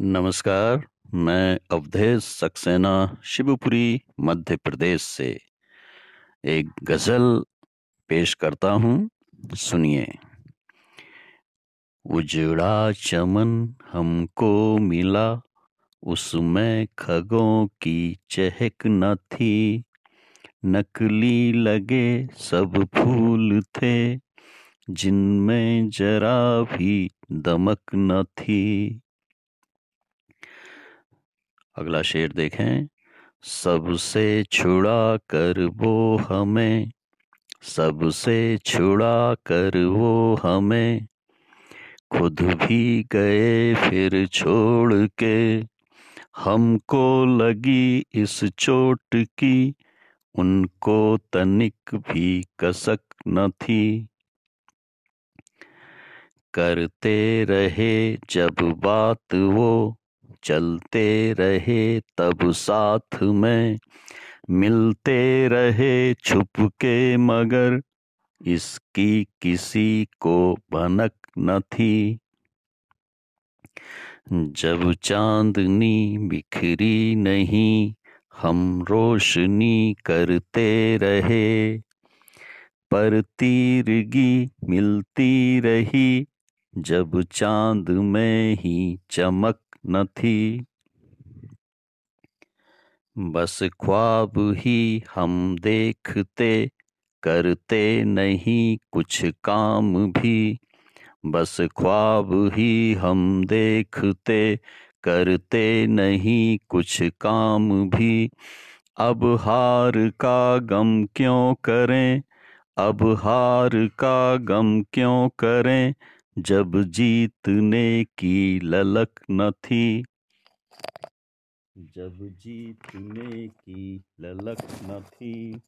नमस्कार, मैं अवधेश सक्सेना शिवपुरी, मध्य प्रदेश से एक गज़ल पेश करता हूँ। सुनिए। उजड़ा चमन हमको मिला, उसमें खगों की चहक न थी। नकली लगे सब फूल थे, जिनमें जरा भी दमक न थी। अगला शेर देखें। सबसे छुड़ा कर वो हमें, सबसे छुड़ा कर वो हमें, खुद भी गए फिर छोड़ के, हमको लगी इस चोट की, उनको तनिक भी कसक न थी। करते रहे जब बात वो चलते रहे तब साथ में, मिलते रहे छुप के मगर, इसकी किसी को भनक न थी। जब चांदनी बिखरी नहीं, हम रोशनी करते रहे, पर तीरगी मिलती रही, जब चाँद में ही चमक न थी। बस ख्वाब ही हम देखते, करते नहीं कुछ काम भी। बस ख्वाब ही हम देखते, करते नहीं कुछ काम भी। अब हार का गम क्यों करें? अब हार का गम क्यों करें? जब जीतने की ललक न थी। जब जीतने की ललक न थी।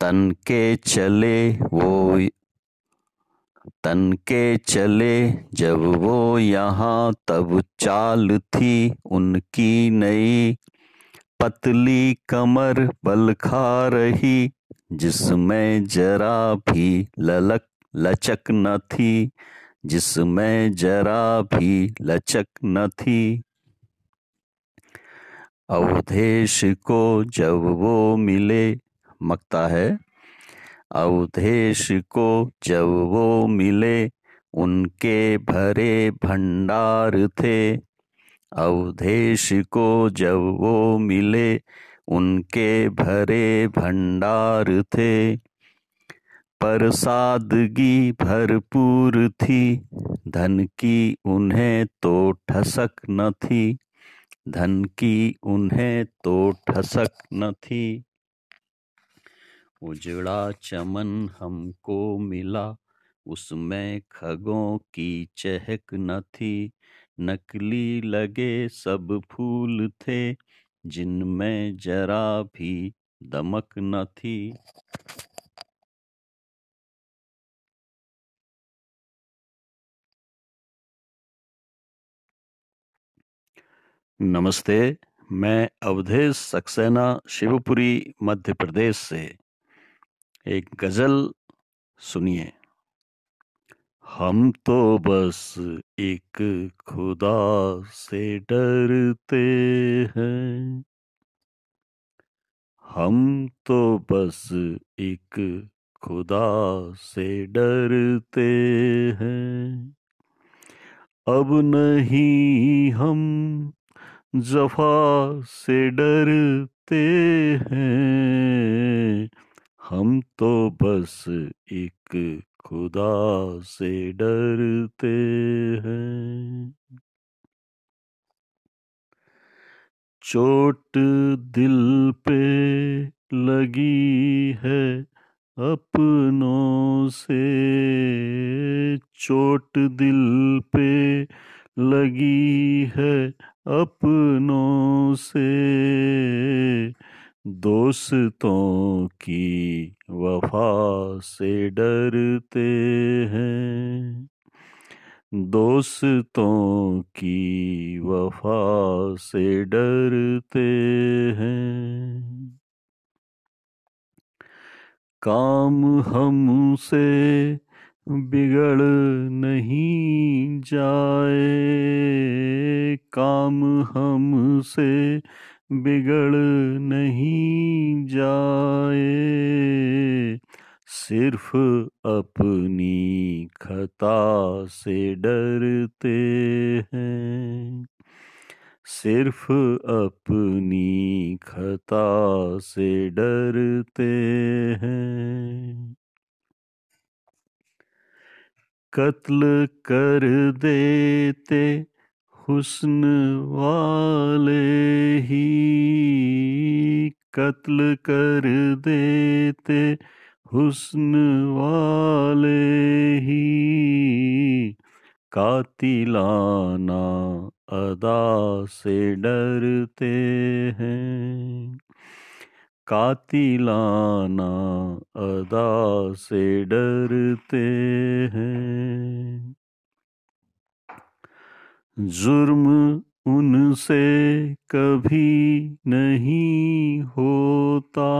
तन के चले वो तन के चले जब वो यहाँ तब चाल थी उनकी नई। पतली कमर बल खा रही जिसमें जरा भी ललक लचक न थी, जिसमें जरा भी लचक न थी। अवधेश को जब वो मिले, मकता है? अवधेश को जब वो मिले, उनके भरे भंडार थे। अवधेश को जब वो मिले उनके भरे भंडार थे। पर सादगी भरपूर थी, धन की उन्हें तो ठसक न थी, धन की उन्हें तो ठसक न थी। उजड़ा चमन हमको मिला, उसमें खगों की चहक न थी, नकली लगे सब फूल थे जिनमें जरा भी दमक न थी। नमस्ते, मैं अवधेश सक्सेना, शिवपुरी, मध्य प्रदेश से। एक गज़ल सुनिए। हम तो बस एक खुदा से डरते हैं। हम तो बस एक खुदा से डरते हैं। अब नहीं हम जफा से डरते हैं। हम तो बस एक खुदा से डरते हैं। चोट दिल पे लगी है अपनों से। चोट दिल पे लगी है अपनों से। दोस्तों की वफा से डरते हैं। दोस्तों की वफा से डरते हैं। काम हमसे बिगड़ नहीं जाए। काम हमसे बिगड़ नहीं जाए। सिर्फ़ अपनी खता से डरते हैं। सिर्फ़ अपनी खता से डरते हैं। कत्ल कर देते हुस्न वाले ही कत्ल कर देते, हुस्न वाले ही कातिलाना अदा से डरते हैं। कातिलाना अदा से डरते हैं। जुर्म उनसे कभी नहीं होता।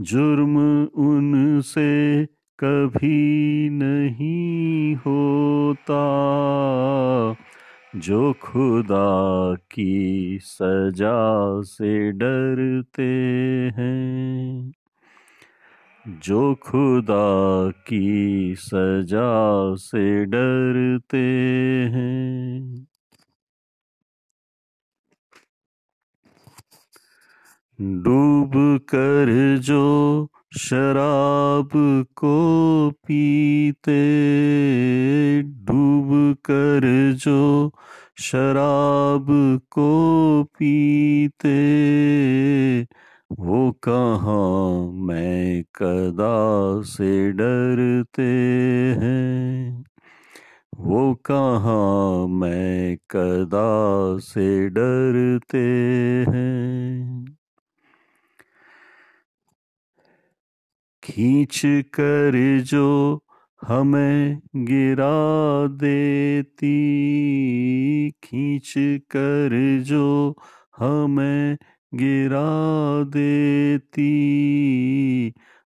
जुर्म उनसे कभी नहीं होता। जो खुदा की सजा से डरते हैं जो खुदा की सजा से डरते हैं। डूब कर जो शराब को पीते, डूब कर जो शराब को पीते वो कहाँ मैं कदा से डरते हैं? वो कहाँ मैं कदा से डरते हैं? खींच कर जो हमें गिरा देती, खींच कर जो हमें गिरा देती।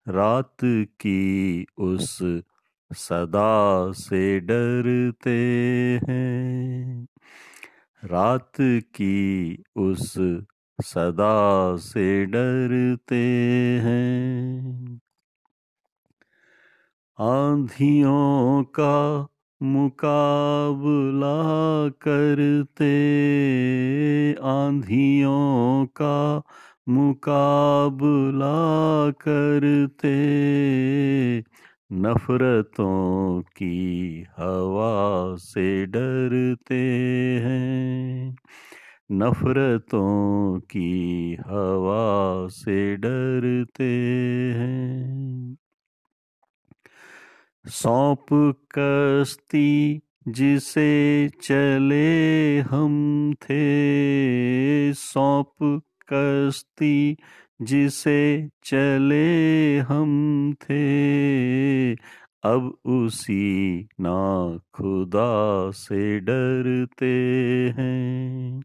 रात की उस सदा से डरते हैं। रात की उस सदा से डरते हैं। आंधियों का मुकाबला करते आंधियों का मुकाबला करते। नफरतों की हवा से डरते हैं। नफरतों की हवा से डरते हैं। सौंप कश्ती जिसे चले हम थे। सौंप कश्ती जिसे चले हम थे। अब उसी ना खुदा से डरते हैं।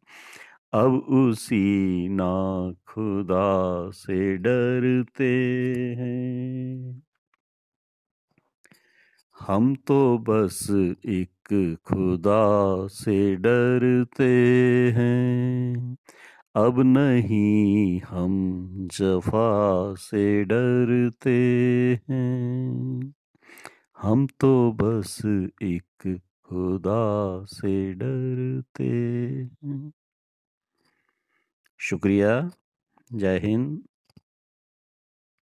अब उसी ना खुदा से डरते हैं। हम तो बस एक खुदा से डरते हैं। अब नहीं हम जफा से डरते हैं। हम तो बस एक खुदा से डरते हैं। शुक्रिया। जय हिंद।